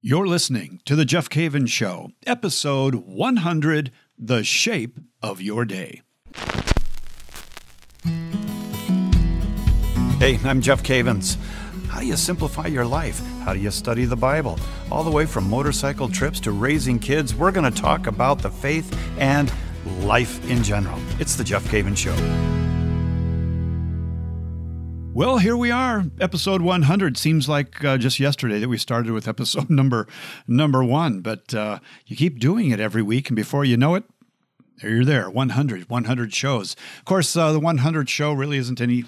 You're listening to The Jeff Cavins Show, episode 100 The Shape of Your Day. Hey, I'm Jeff Cavins. How do you simplify your life? How do you study the Bible? All the way from motorcycle trips to raising kids, we're going to talk about the faith and life in general. It's The Jeff Cavins Show. Well, here we are, episode 100. Seems like uh, just yesterday that we started with episode number number one, but uh, you keep doing it every week, and before you know it, there you're there. 100, 100 shows. Of course, uh, the 100 show really isn't any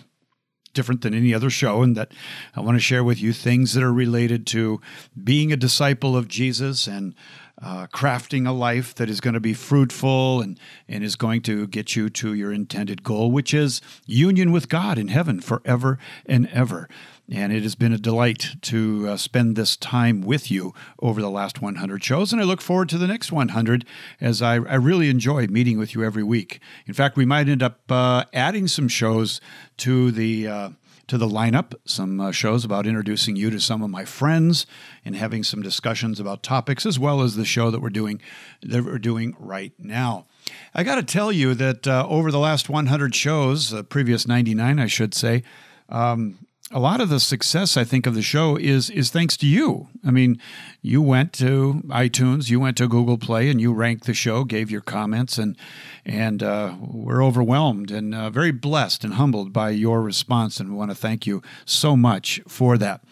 different than any other show, and that I want to share with you things that are related to being a disciple of Jesus and uh, crafting a life that is going to be fruitful and, and is going to get you to your intended goal, which is union with God in heaven forever and ever. And it has been a delight to uh, spend this time with you over the last 100 shows. And I look forward to the next 100 as I, I really enjoy meeting with you every week. In fact, we might end up uh, adding some shows to the uh, to the lineup, some uh, shows about introducing you to some of my friends and having some discussions about topics, as well as the show that we're doing that we're doing right now. I got to tell you that uh, over the last 100 shows, uh, previous 99, I should say, um, a lot of the success I think of the show is is thanks to you. I mean, you went to iTunes, you went to Google Play, and you ranked the show, gave your comments, and and uh, we're overwhelmed and uh, very blessed and humbled by your response, and we want to thank you so much for that.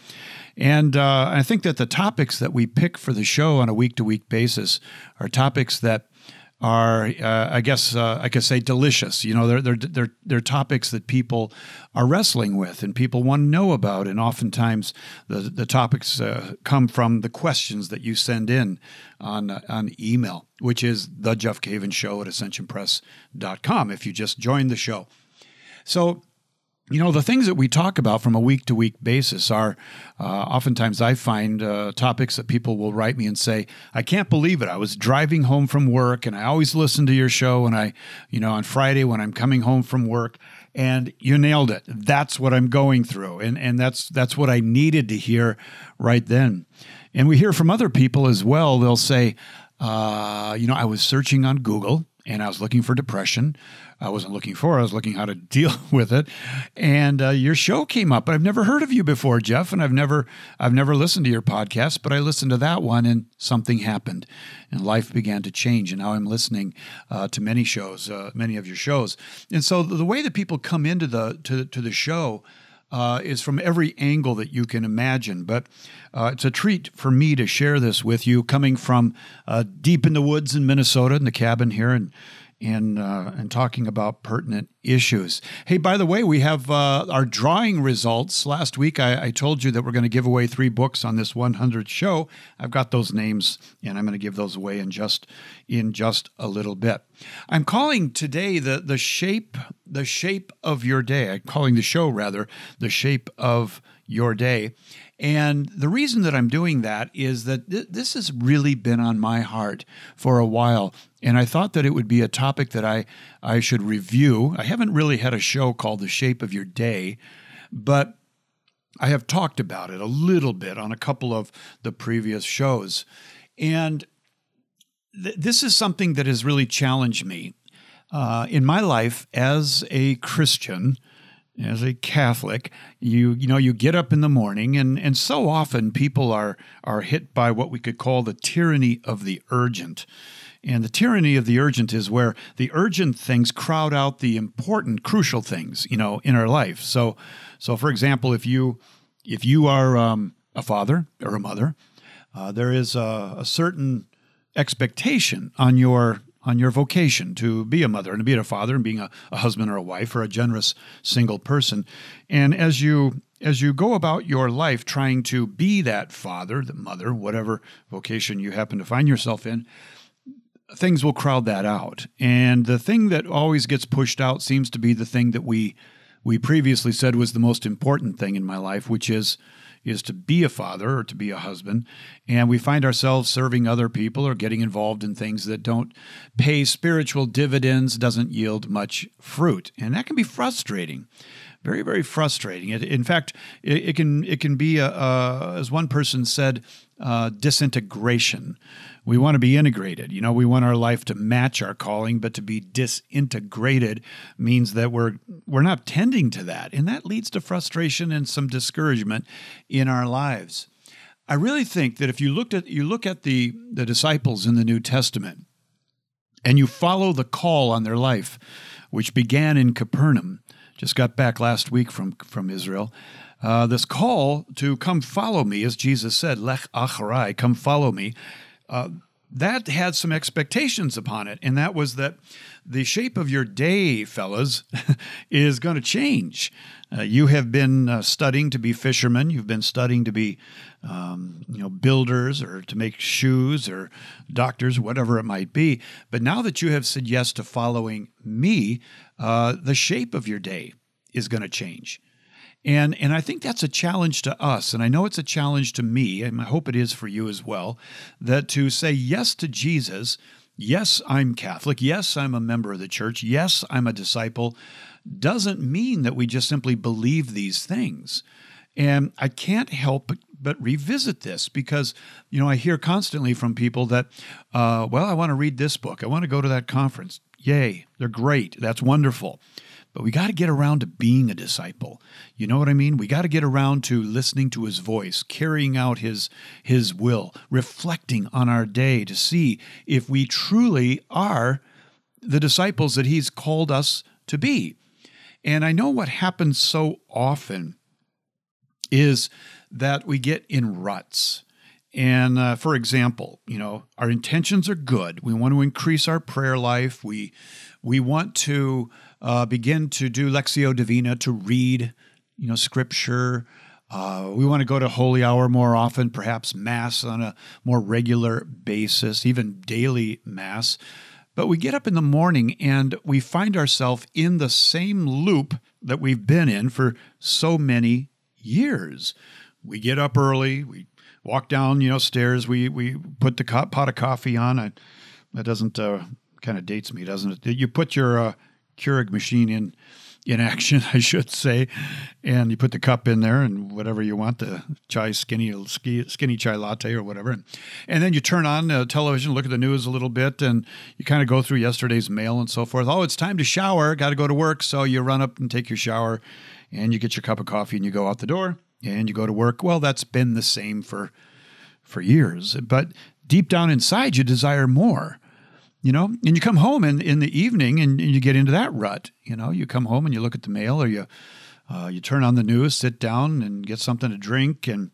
And uh, I think that the topics that we pick for the show on a week to week basis are topics that are, uh, I guess, uh, I could say, delicious. You know, they're, they're they're they're topics that people are wrestling with and people want to know about. And oftentimes, the the topics uh, come from the questions that you send in on uh, on email, which is the Jeff Cavins Show at AscensionPress.com. If you just joined the show, so you know, the things that we talk about from a week to week basis are uh, oftentimes I find uh, topics that people will write me and say, I can't believe it. I was driving home from work and I always listen to your show. And I, you know, on Friday when I'm coming home from work, and you nailed it. That's what I'm going through. And, and that's, that's what I needed to hear right then. And we hear from other people as well. They'll say, uh, you know, I was searching on Google and I was looking for depression. I wasn't looking for. I was looking how to deal with it, and uh, your show came up. I've never heard of you before, Jeff, and I've never I've never listened to your podcast. But I listened to that one, and something happened, and life began to change. And now I'm listening uh, to many shows, uh, many of your shows, and so the way that people come into the to to the show. Uh, is from every angle that you can imagine. But uh, it's a treat for me to share this with you, coming from uh, deep in the woods in Minnesota, in the cabin here, and and uh, and talking about pertinent issues. Hey, by the way, we have uh, our drawing results. Last week, I, I told you that we're going to give away three books on this 100 show. I've got those names, and I'm going to give those away in just in just a little bit. I'm calling today the the shape the shape of your day. I'm calling the show rather the shape of your day. And the reason that I'm doing that is that th- this has really been on my heart for a while. And I thought that it would be a topic that I, I should review. I haven't really had a show called The Shape of Your Day, but I have talked about it a little bit on a couple of the previous shows. And th- this is something that has really challenged me. Uh, in my life as a Christian, as a Catholic, you you know you get up in the morning and and so often people are are hit by what we could call the tyranny of the urgent. And the tyranny of the urgent is where the urgent things crowd out the important crucial things, you know, in our life. So so for example, if you if you are um, a father or a mother, uh, there is a, a certain expectation on your on your vocation to be a mother and to be a father and being a, a husband or a wife or a generous single person. And as you as you go about your life trying to be that father, the mother, whatever vocation you happen to find yourself in, things will crowd that out. And the thing that always gets pushed out seems to be the thing that we we previously said was the most important thing in my life, which is is to be a father or to be a husband. And we find ourselves serving other people or getting involved in things that don't pay spiritual dividends, doesn't yield much fruit. And that can be frustrating. Very, very frustrating. It, in fact, it, it, can it can be a, a, as one person said, uh, disintegration. We want to be integrated. You know, we want our life to match our calling, but to be disintegrated means that we're we're not tending to that, and that leads to frustration and some discouragement in our lives. I really think that if you looked at you look at the the disciples in the New Testament and you follow the call on their life, which began in Capernaum, just got back last week from from Israel. Uh, this call to come follow me, as Jesus said, "Lech acharai," come follow me. Uh, that had some expectations upon it, and that was that the shape of your day, fellas, is going to change. Uh, you have been uh, studying to be fishermen. You've been studying to be, um, you know, builders or to make shoes or doctors, whatever it might be. But now that you have said yes to following me, uh, the shape of your day is going to change. And, and I think that's a challenge to us. And I know it's a challenge to me, and I hope it is for you as well, that to say yes to Jesus, yes, I'm Catholic, yes, I'm a member of the church, yes, I'm a disciple, doesn't mean that we just simply believe these things. And I can't help but, revisit this because, you know, I hear constantly from people that, uh, well, I want to read this book, I want to go to that conference. Yay, they're great, that's wonderful. But we got to get around to being a disciple. You know what I mean? We got to get around to listening to his voice, carrying out his his will, reflecting on our day to see if we truly are the disciples that he's called us to be. And I know what happens so often is that we get in ruts. And uh, for example, you know, our intentions are good. We want to increase our prayer life. We we want to uh, begin to do Lectio Divina, to read, you know, scripture. Uh, we want to go to holy hour more often, perhaps mass on a more regular basis, even daily mass. But we get up in the morning and we find ourselves in the same loop that we've been in for so many years. We get up early, we walk down, you know, stairs, we we put the pot of coffee on. I, that doesn't uh, kind of dates me, doesn't it? You put your uh, Keurig machine in in action, I should say, and you put the cup in there and whatever you want, the chai skinny skinny chai latte or whatever, and then you turn on the television, look at the news a little bit, and you kind of go through yesterday's mail and so forth. Oh, it's time to shower, got to go to work, so you run up and take your shower, and you get your cup of coffee and you go out the door and you go to work. Well, that's been the same for for years, but deep down inside, you desire more you know and you come home in, in the evening and, and, you get into that rut you know you come home and you look at the mail or you uh, you turn on the news sit down and get something to drink and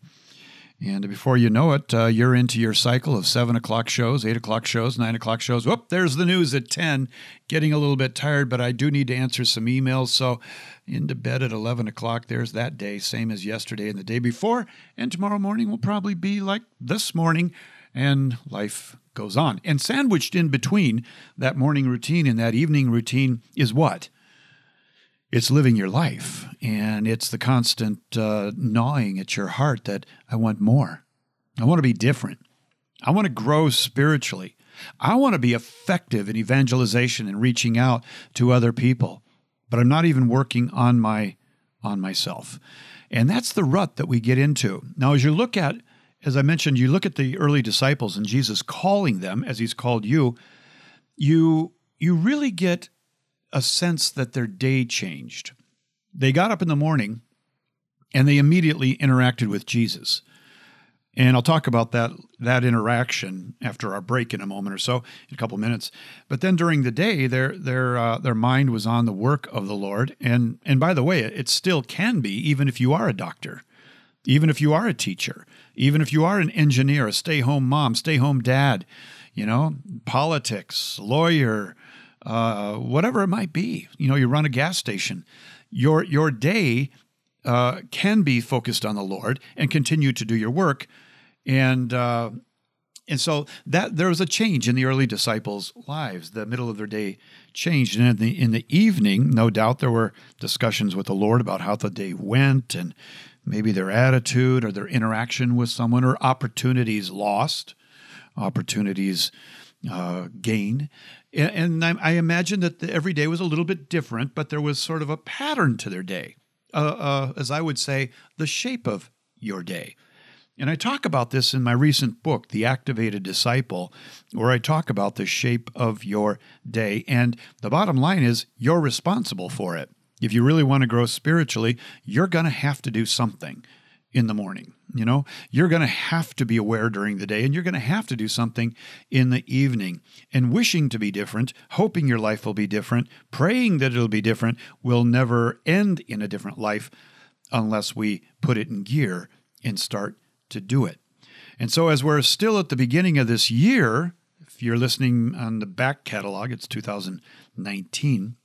and before you know it uh, you're into your cycle of seven o'clock shows eight o'clock shows nine o'clock shows whoop there's the news at 10 getting a little bit tired but i do need to answer some emails so into bed at 11 o'clock there's that day same as yesterday and the day before and tomorrow morning will probably be like this morning and life goes on. And sandwiched in between that morning routine and that evening routine is what? It's living your life. And it's the constant uh, gnawing at your heart that I want more. I want to be different. I want to grow spiritually. I want to be effective in evangelization and reaching out to other people. But I'm not even working on my on myself. And that's the rut that we get into. Now as you look at as I mentioned, you look at the early disciples and Jesus calling them as he's called you, you you really get a sense that their day changed. They got up in the morning and they immediately interacted with Jesus. And I'll talk about that that interaction after our break in a moment or so, in a couple minutes. But then during the day, their their uh, their mind was on the work of the Lord. And and by the way, it still can be, even if you are a doctor, even if you are a teacher, even if you are an engineer, a stay home mom, stay home dad, you know, politics, lawyer, uh, whatever it might be. You know, you run a gas station. Your your day uh, can be focused on the Lord and continue to do your work, and uh, and so that there was a change in the early disciples' lives. The middle of their day changed, and in the in the evening, no doubt there were discussions with the Lord about how the day went and maybe their attitude or their interaction with someone, or opportunities lost, opportunities uh, gained. And, I, I imagine that the, every day was a little bit different, but there was sort of a pattern to their day, uh, uh, as I would say, the shape of your day. And I talk about this in my recent book, The Activated Disciple, where I talk about the shape of your day. And the bottom line is you're responsible for it. If you really want to grow spiritually, you're going to have to do something in the morning. You know, you're going to have to be aware during the day and you're going to have to do something in the evening. And wishing to be different, hoping your life will be different, praying that it'll be different, will never end in a different life unless we put it in gear and start to do it. And so, as we're still at the beginning of this year, if you're listening on the back catalog, it's 2019,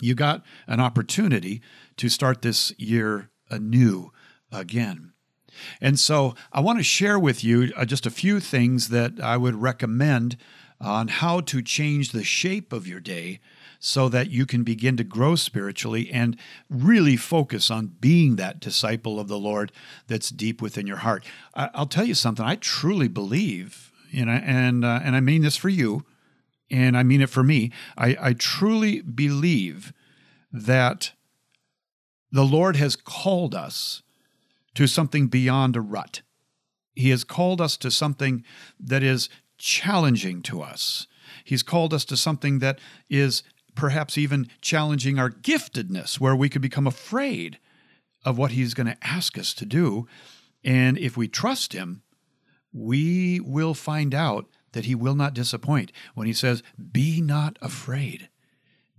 you got an opportunity to start this year anew again. And so, I want to share with you uh, just a few things that I would recommend on how to change the shape of your day so that you can begin to grow spiritually and really focus on being that disciple of the Lord that's deep within your heart. I'll tell you something. I truly believe, and I, and uh, and I mean this for you, and I mean it for me. I, I truly believe that the Lord has called us to something beyond a rut. He has called us to something that is challenging to us. He's called us to something that is perhaps even challenging our giftedness, where we could become afraid of what He's going to ask us to do. And if we trust Him, we will find out that He will not disappoint when He says, Be not afraid.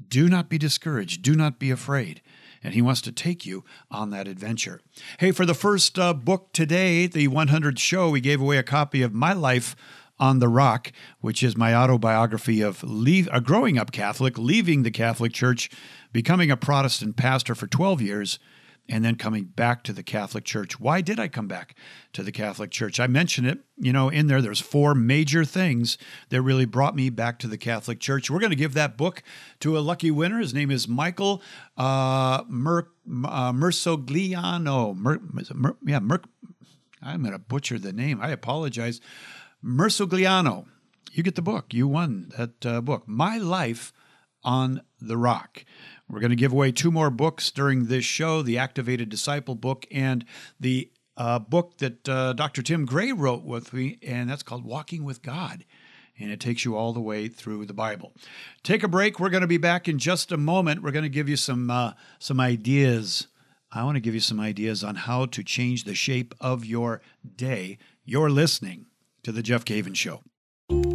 Do not be discouraged. Do not be afraid. And he wants to take you on that adventure. Hey, for the first uh, book today, the 100th show, we gave away a copy of My Life on the Rock, which is my autobiography of leave, a growing up Catholic, leaving the Catholic Church, becoming a Protestant pastor for 12 years, and then coming back to the Catholic Church. Why did I come back to the Catholic Church? I mentioned it, you know, in there. There's four major things that really brought me back to the Catholic Church. We're going to give that book to a lucky winner. His name is Michael uh, Mer, uh, Mersogliano. Mer, Mer, yeah, Mer, I'm going to butcher the name. I apologize. Mersogliano. You get the book. You won that uh, book. My Life on the Rock. We're going to give away two more books during this show the Activated Disciple book and the uh, book that uh, Dr. Tim Gray wrote with me, and that's called Walking with God. And it takes you all the way through the Bible. Take a break. We're going to be back in just a moment. We're going to give you some uh, some ideas. I want to give you some ideas on how to change the shape of your day. You're listening to The Jeff Cavins Show.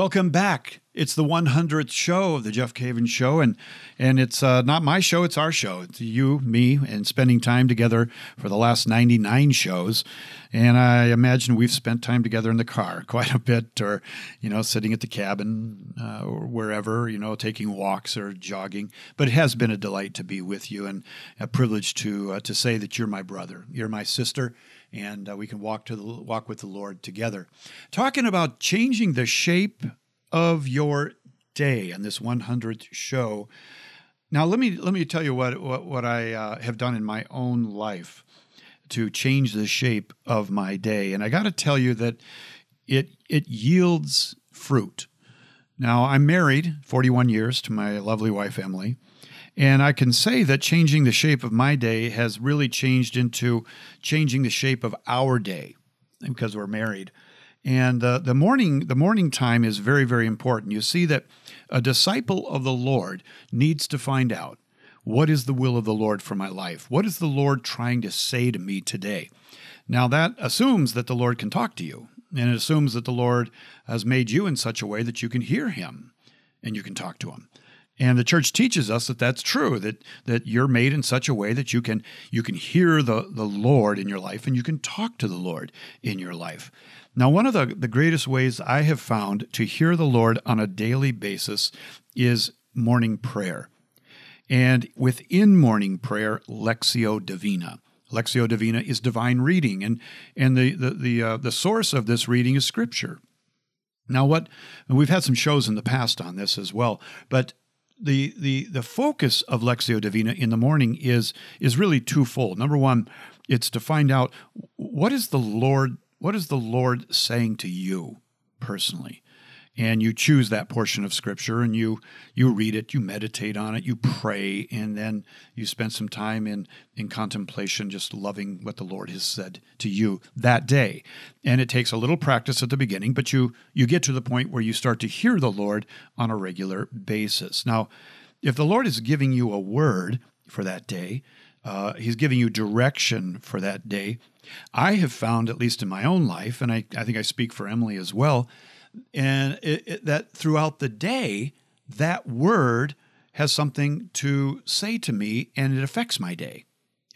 Welcome back. It's the 100th show of the Jeff Cavins Show, and and it's uh, not my show; it's our show. It's you, me, and spending time together for the last 99 shows. And I imagine we've spent time together in the car quite a bit, or you know, sitting at the cabin uh, or wherever, you know, taking walks or jogging. But it has been a delight to be with you, and a privilege to uh, to say that you're my brother, you're my sister and uh, we can walk to the walk with the Lord together. Talking about changing the shape of your day on this 100th show. Now, let me let me tell you what what, what I uh, have done in my own life to change the shape of my day, and I got to tell you that it it yields fruit. Now, I'm married 41 years to my lovely wife Emily. And I can say that changing the shape of my day has really changed into changing the shape of our day because we're married. And uh, the morning the morning time is very very important. You see that a disciple of the Lord needs to find out what is the will of the Lord for my life? What is the Lord trying to say to me today? Now that assumes that the Lord can talk to you and it assumes that the Lord has made you in such a way that you can hear him and you can talk to him. And the church teaches us that that's true, that, that you're made in such a way that you can, you can hear the, the Lord in your life and you can talk to the Lord in your life. Now, one of the, the greatest ways I have found to hear the Lord on a daily basis is morning prayer. And within morning prayer, Lectio Divina. Lectio Divina is divine reading, and, and the, the, the, uh, the source of this reading is Scripture. Now, what we've had some shows in the past on this as well, but the the the focus of Lectio Divina in the morning is is really twofold. Number one, it's to find out what is the Lord what is the Lord saying to you personally and you choose that portion of scripture and you you read it you meditate on it you pray and then you spend some time in in contemplation just loving what the lord has said to you that day. And it takes a little practice at the beginning but you you get to the point where you start to hear the lord on a regular basis. Now if the lord is giving you a word for that day uh, he's giving you direction for that day i have found at least in my own life and i, I think i speak for emily as well and it, it, that throughout the day, that word has something to say to me and it affects my day.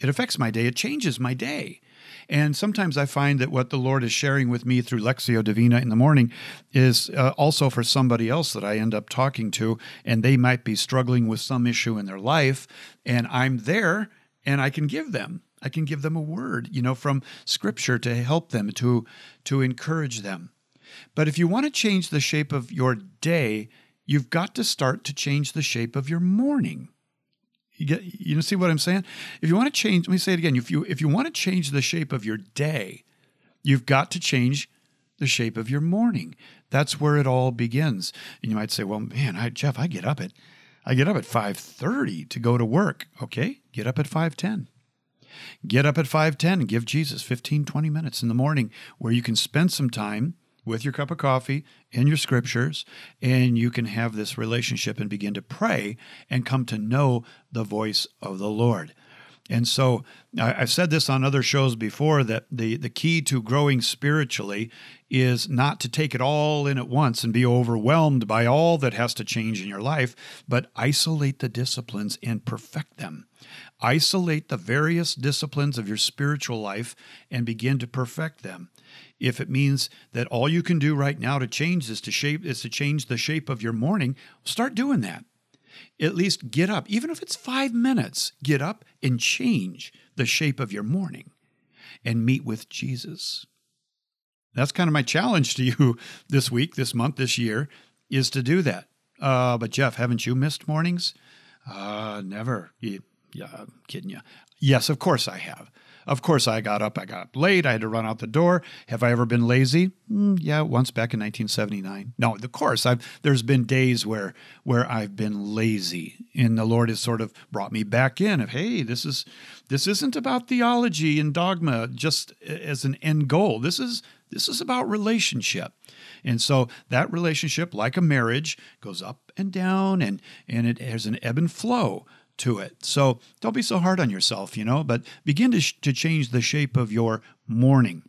It affects my day, it changes my day. And sometimes I find that what the Lord is sharing with me through Lectio Divina in the morning is uh, also for somebody else that I end up talking to, and they might be struggling with some issue in their life, and I'm there and I can give them. I can give them a word, you know, from Scripture to help them, to to encourage them. But if you want to change the shape of your day, you've got to start to change the shape of your morning. You get you see what I'm saying? If you want to change, let me say it again. If you if you want to change the shape of your day, you've got to change the shape of your morning. That's where it all begins. And you might say, "Well, man, I, Jeff, I get up at I get up at 5:30 to go to work." Okay? Get up at 5:10. Get up at 5:10 and give Jesus 15 20 minutes in the morning where you can spend some time with your cup of coffee and your scriptures, and you can have this relationship and begin to pray and come to know the voice of the Lord. And so I've said this on other shows before that the, the key to growing spiritually is not to take it all in at once and be overwhelmed by all that has to change in your life, but isolate the disciplines and perfect them. Isolate the various disciplines of your spiritual life and begin to perfect them if it means that all you can do right now to change is to shape is to change the shape of your morning, start doing that. At least get up, even if it's five minutes, get up and change the shape of your morning and meet with Jesus. That's kind of my challenge to you this week, this month, this year, is to do that. Uh, but Jeff, haven't you missed mornings? Uh, never. Yeah, I'm kidding you. Yes, of course I have. Of course, I got up. I got up late. I had to run out the door. Have I ever been lazy? Mm, yeah, once back in 1979. No, of course, I've. There's been days where where I've been lazy, and the Lord has sort of brought me back in. Of hey, this is this isn't about theology and dogma just as an end goal. This is this is about relationship. And so that relationship, like a marriage, goes up and down and, and it has an ebb and flow to it. So don't be so hard on yourself, you know, but begin to, sh- to change the shape of your morning.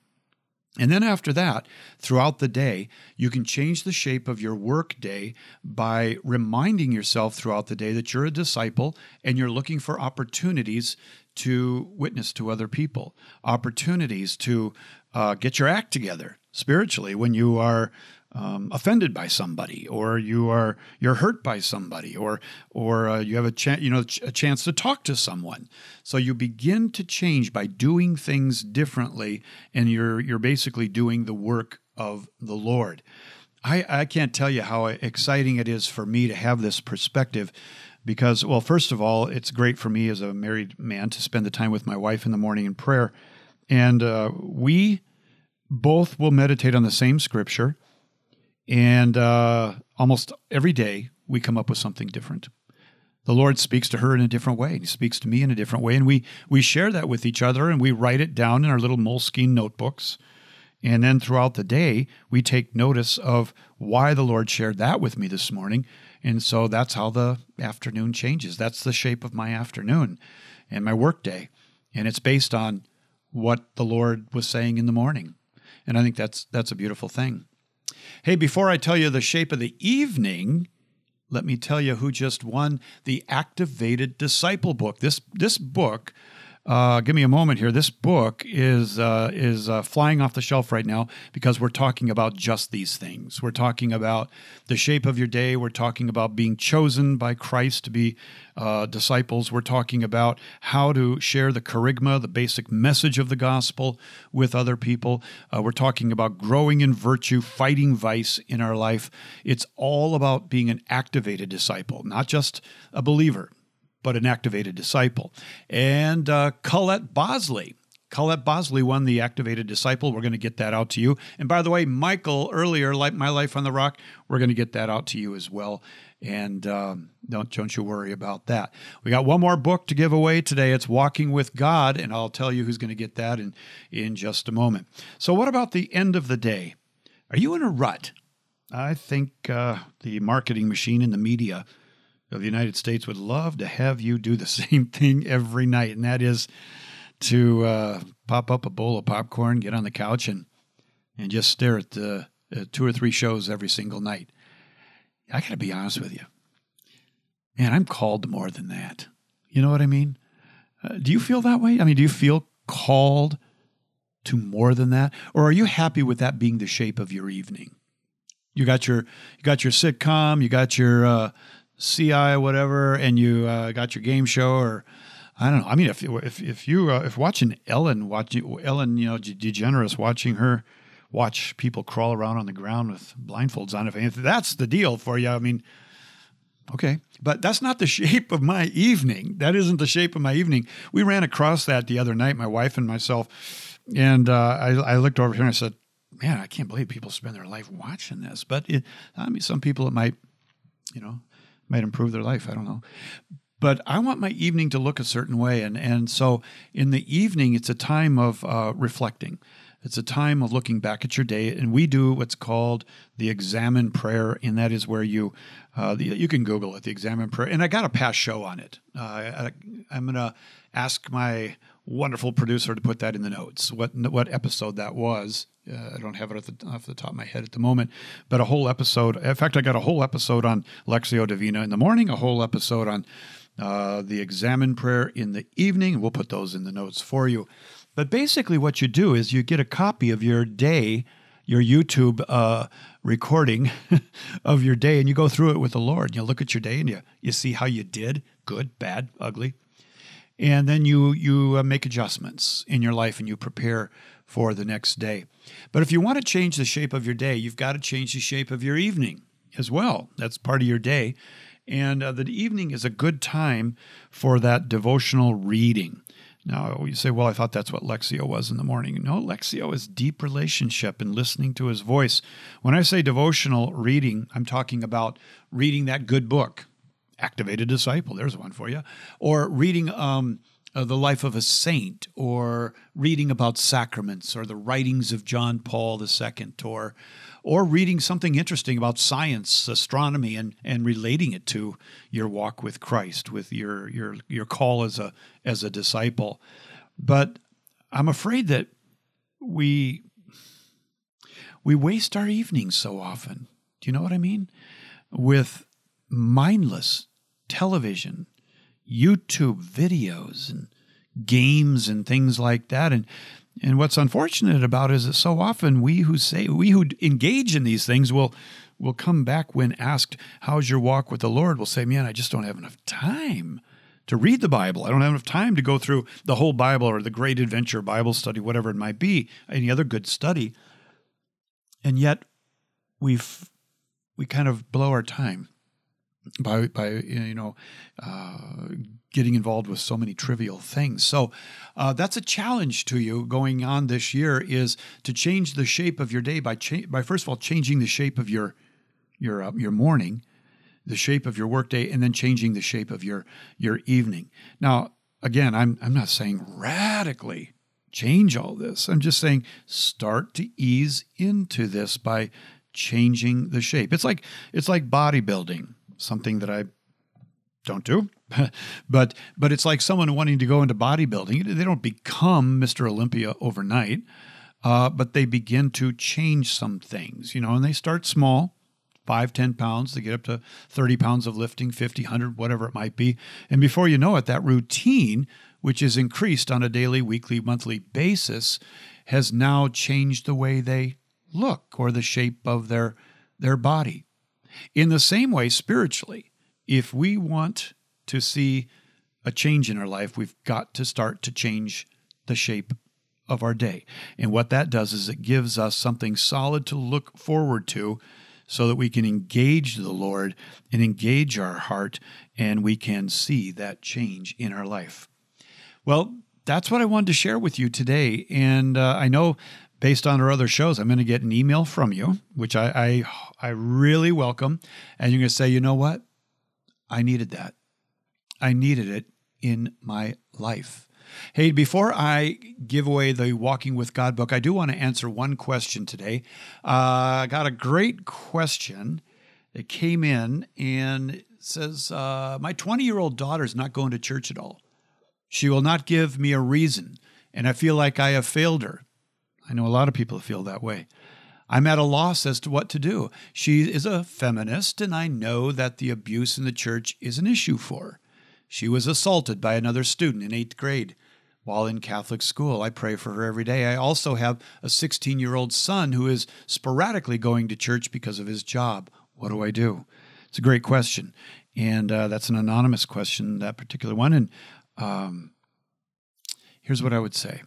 And then after that, throughout the day, you can change the shape of your work day by reminding yourself throughout the day that you're a disciple and you're looking for opportunities to witness to other people, opportunities to uh, get your act together spiritually when you are um, offended by somebody, or you are you're hurt by somebody, or or uh, you have a chance you know a chance to talk to someone. So you begin to change by doing things differently, and you're you're basically doing the work of the Lord. I, I can't tell you how exciting it is for me to have this perspective because, well, first of all, it's great for me as a married man to spend the time with my wife in the morning in prayer. And uh, we both will meditate on the same scripture. And uh, almost every day we come up with something different. The Lord speaks to her in a different way. He speaks to me in a different way. And we, we share that with each other and we write it down in our little Moleskine notebooks. And then throughout the day, we take notice of why the Lord shared that with me this morning. And so that's how the afternoon changes. That's the shape of my afternoon and my workday. And it's based on what the Lord was saying in the morning. And I think that's that's a beautiful thing. Hey, before I tell you the shape of the evening, let me tell you who just won the Activated Disciple book. This this book uh, give me a moment here. This book is uh, is uh, flying off the shelf right now because we're talking about just these things. We're talking about the shape of your day. We're talking about being chosen by Christ to be uh, disciples. We're talking about how to share the kerygma, the basic message of the gospel, with other people. Uh, we're talking about growing in virtue, fighting vice in our life. It's all about being an activated disciple, not just a believer but an activated disciple. And uh, Colette Bosley. Colette Bosley won the Activated Disciple. We're going to get that out to you. And by the way, Michael earlier, like My Life on the Rock, we're going to get that out to you as well. And um, don't don't you worry about that. We got one more book to give away today. It's Walking with God, and I'll tell you who's going to get that in in just a moment. So, what about the end of the day? Are you in a rut? I think uh, the marketing machine and the media of the United States would love to have you do the same thing every night, and that is to uh, pop up a bowl of popcorn, get on the couch, and and just stare at the uh, two or three shows every single night. I got to be honest with you, man. I'm called more than that. You know what I mean? Uh, do you feel that way? I mean, do you feel called to more than that, or are you happy with that being the shape of your evening? You got your you got your sitcom, you got your uh, CI whatever, and you uh, got your game show, or I don't know. I mean, if if if you uh, if watching Ellen watching Ellen, you know, DeGeneres watching her watch people crawl around on the ground with blindfolds on, if that's the deal for you, I mean, okay, but that's not the shape of my evening. That isn't the shape of my evening. We ran across that the other night, my wife and myself, and uh, I, I looked over here and I said, "Man, I can't believe people spend their life watching this." But it, I mean, some people it might, you know, might improve their life. I don't know. But I want my evening to look a certain way. And, and so in the evening, it's a time of uh, reflecting. It's a time of looking back at your day, and we do what's called the examen prayer, and that is where you uh, the, you can Google it, the examen prayer. And I got a past show on it. Uh, I, I'm going to ask my wonderful producer to put that in the notes. What what episode that was? Uh, I don't have it the, off the top of my head at the moment, but a whole episode. In fact, I got a whole episode on Lectio Divina in the morning, a whole episode on uh, the examen prayer in the evening. We'll put those in the notes for you. But basically, what you do is you get a copy of your day, your YouTube uh, recording of your day, and you go through it with the Lord. You look at your day and you, you see how you did good, bad, ugly. And then you, you uh, make adjustments in your life and you prepare for the next day. But if you want to change the shape of your day, you've got to change the shape of your evening as well. That's part of your day. And uh, the evening is a good time for that devotional reading. Now, you say, well, I thought that's what Lectio was in the morning. No, Lectio is deep relationship and listening to his voice. When I say devotional reading, I'm talking about reading that good book, Activated Disciple, there's one for you, or reading um, uh, the life of a saint, or reading about sacraments, or the writings of John Paul II, or or reading something interesting about science, astronomy, and and relating it to your walk with Christ, with your your your call as a as a disciple. But I'm afraid that we we waste our evenings so often. Do you know what I mean? With mindless television YouTube videos and games and things like that. And and what's unfortunate about it is that so often we who say we who engage in these things will will come back when asked, "How's your walk with the Lord?" will say, "Man, I just don't have enough time." To read the Bible. I don't have enough time to go through the whole Bible or the Great Adventure Bible study, whatever it might be, any other good study. And yet, we've we kind of blow our time by by you know uh, getting involved with so many trivial things. So uh, that's a challenge to you going on this year is to change the shape of your day by cha- by first of all changing the shape of your your uh, your morning, the shape of your workday, and then changing the shape of your your evening. Now again, I'm I'm not saying radically change all this. I'm just saying start to ease into this by changing the shape. It's like it's like bodybuilding something that I don't do. but but it's like someone wanting to go into bodybuilding. They don't become Mr. Olympia overnight, uh, but they begin to change some things, you know, and they start small, five, 10 pounds to get up to 30 pounds of lifting, 50, 100, whatever it might be. And before you know it, that routine, which is increased on a daily, weekly, monthly basis, has now changed the way they look or the shape of their, their body. In the same way, spiritually, if we want to see a change in our life, we've got to start to change the shape of our day. And what that does is it gives us something solid to look forward to so that we can engage the Lord and engage our heart and we can see that change in our life. Well, that's what I wanted to share with you today. And uh, I know based on our other shows, I'm going to get an email from you, which I, I, I really welcome. And you're going to say, you know what? I needed that. I needed it in my life. Hey, before I give away the Walking with God book, I do want to answer one question today. Uh, I got a great question that came in and says, uh, My 20 year old daughter is not going to church at all. She will not give me a reason, and I feel like I have failed her. I know a lot of people feel that way. I'm at a loss as to what to do. She is a feminist, and I know that the abuse in the church is an issue for her. She was assaulted by another student in eighth grade while in Catholic school. I pray for her every day. I also have a 16 year old son who is sporadically going to church because of his job. What do I do? It's a great question. And uh, that's an anonymous question, that particular one. And um, here's what I would say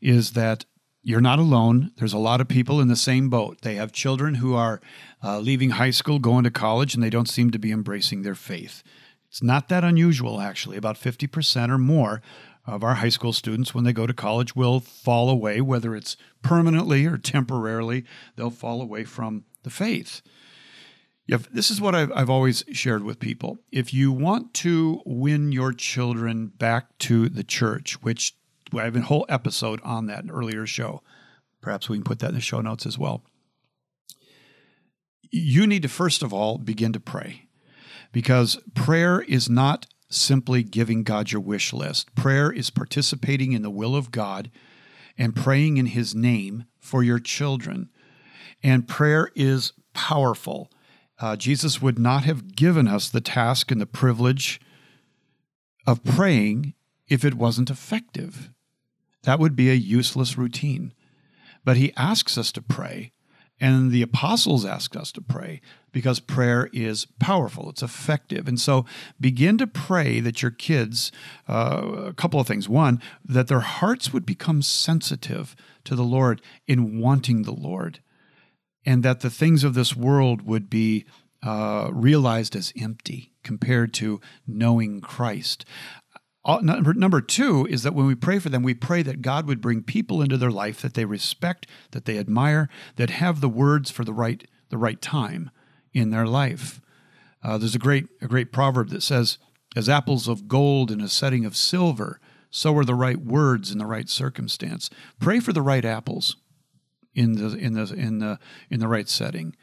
is that you're not alone. There's a lot of people in the same boat. They have children who are uh, leaving high school, going to college, and they don't seem to be embracing their faith. It's not that unusual, actually. About 50% or more of our high school students, when they go to college, will fall away, whether it's permanently or temporarily, they'll fall away from the faith. If, this is what I've, I've always shared with people. If you want to win your children back to the church, which I have a whole episode on that in earlier show, perhaps we can put that in the show notes as well. You need to, first of all, begin to pray because prayer is not simply giving God your wish list. Prayer is participating in the will of God and praying in His name for your children. And prayer is powerful. Uh, Jesus would not have given us the task and the privilege of praying if it wasn't effective. That would be a useless routine. But He asks us to pray and the apostles ask us to pray because prayer is powerful, it's effective. And so begin to pray that your kids, uh, a couple of things. One, that their hearts would become sensitive to the Lord in wanting the Lord, and that the things of this world would be uh, realized as empty compared to knowing Christ. Number, number two is that when we pray for them, we pray that God would bring people into their life that they respect, that they admire, that have the words for the right the right time in their life. Uh, there's a great a great proverb that says, "As apples of gold in a setting of silver, so are the right words in the right circumstance." Pray for the right apples in the in the in the in the right setting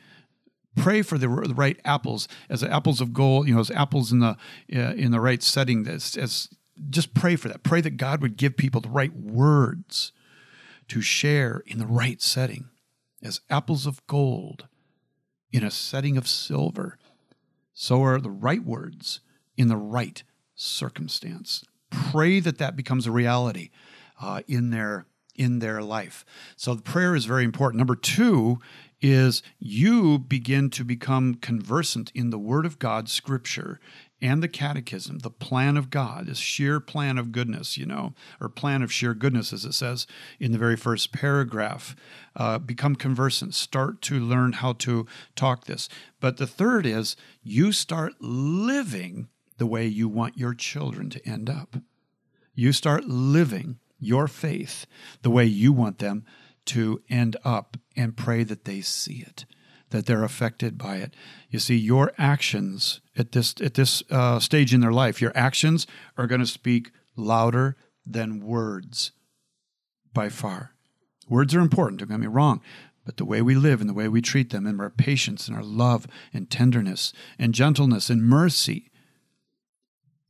pray for the, the right apples as apples of gold you know as apples in the uh, in the right setting as, as just pray for that. Pray that God would give people the right words to share in the right setting as apples of gold in a setting of silver. So are the right words in the right circumstance. Pray that that becomes a reality uh, in their in their life. So the prayer is very important. Number two is you begin to become conversant in the Word of God, Scripture, and the Catechism, the plan of God, this sheer plan of goodness, you know, or plan of sheer goodness, as it says in the very first paragraph. Uh, become conversant, start to learn how to talk this. But the third is you start living the way you want your children to end up. You start living your faith the way you want them to end up and pray that they see it that they're affected by it. You see, your actions at this at this uh, stage in their life, your actions are going to speak louder than words by far. Words are important. Don't get me wrong, but the way we live and the way we treat them, and our patience and our love and tenderness and gentleness and mercy,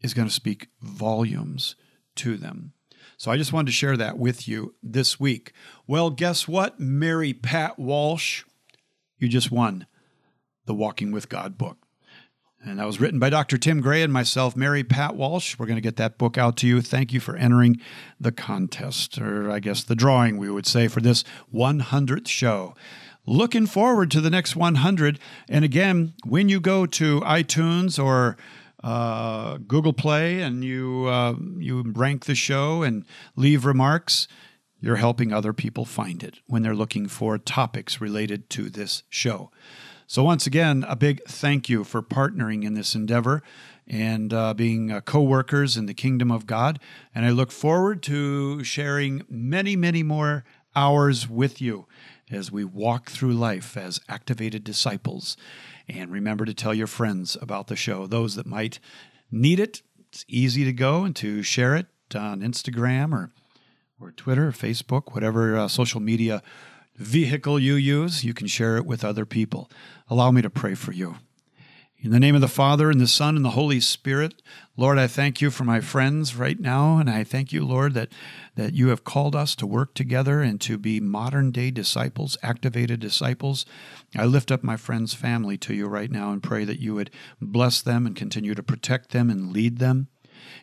is going to speak volumes to them. So I just wanted to share that with you this week. Well, guess what, Mary Pat Walsh? You just won the Walking with God book. And that was written by Dr. Tim Gray and myself, Mary Pat Walsh. We're going to get that book out to you. Thank you for entering the contest, or I guess the drawing, we would say, for this 100th show. Looking forward to the next 100. And again, when you go to iTunes or uh, Google Play and you uh, you rank the show and leave remarks, you're helping other people find it when they're looking for topics related to this show. So, once again, a big thank you for partnering in this endeavor and uh, being uh, co workers in the kingdom of God. And I look forward to sharing many, many more hours with you as we walk through life as activated disciples. And remember to tell your friends about the show, those that might need it. It's easy to go and to share it on Instagram or, or Twitter or Facebook, whatever uh, social media vehicle you use, you can share it with other people. Allow me to pray for you. In the name of the Father, and the Son, and the Holy Spirit, Lord, I thank you for my friends right now, and I thank you, Lord, that, that you have called us to work together and to be modern day disciples, activated disciples. I lift up my friends' family to you right now and pray that you would bless them and continue to protect them and lead them.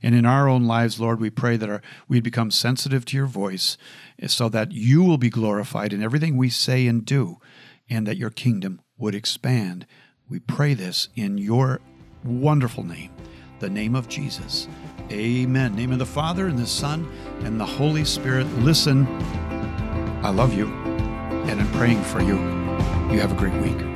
And in our own lives, Lord, we pray that our, we'd become sensitive to your voice eh, so that you will be glorified in everything we say and do, and that your kingdom would expand. We pray this in your wonderful name, the name of Jesus. Amen. Name of the Father and the Son and the Holy Spirit. Listen, I love you, and I'm praying for you. You have a great week.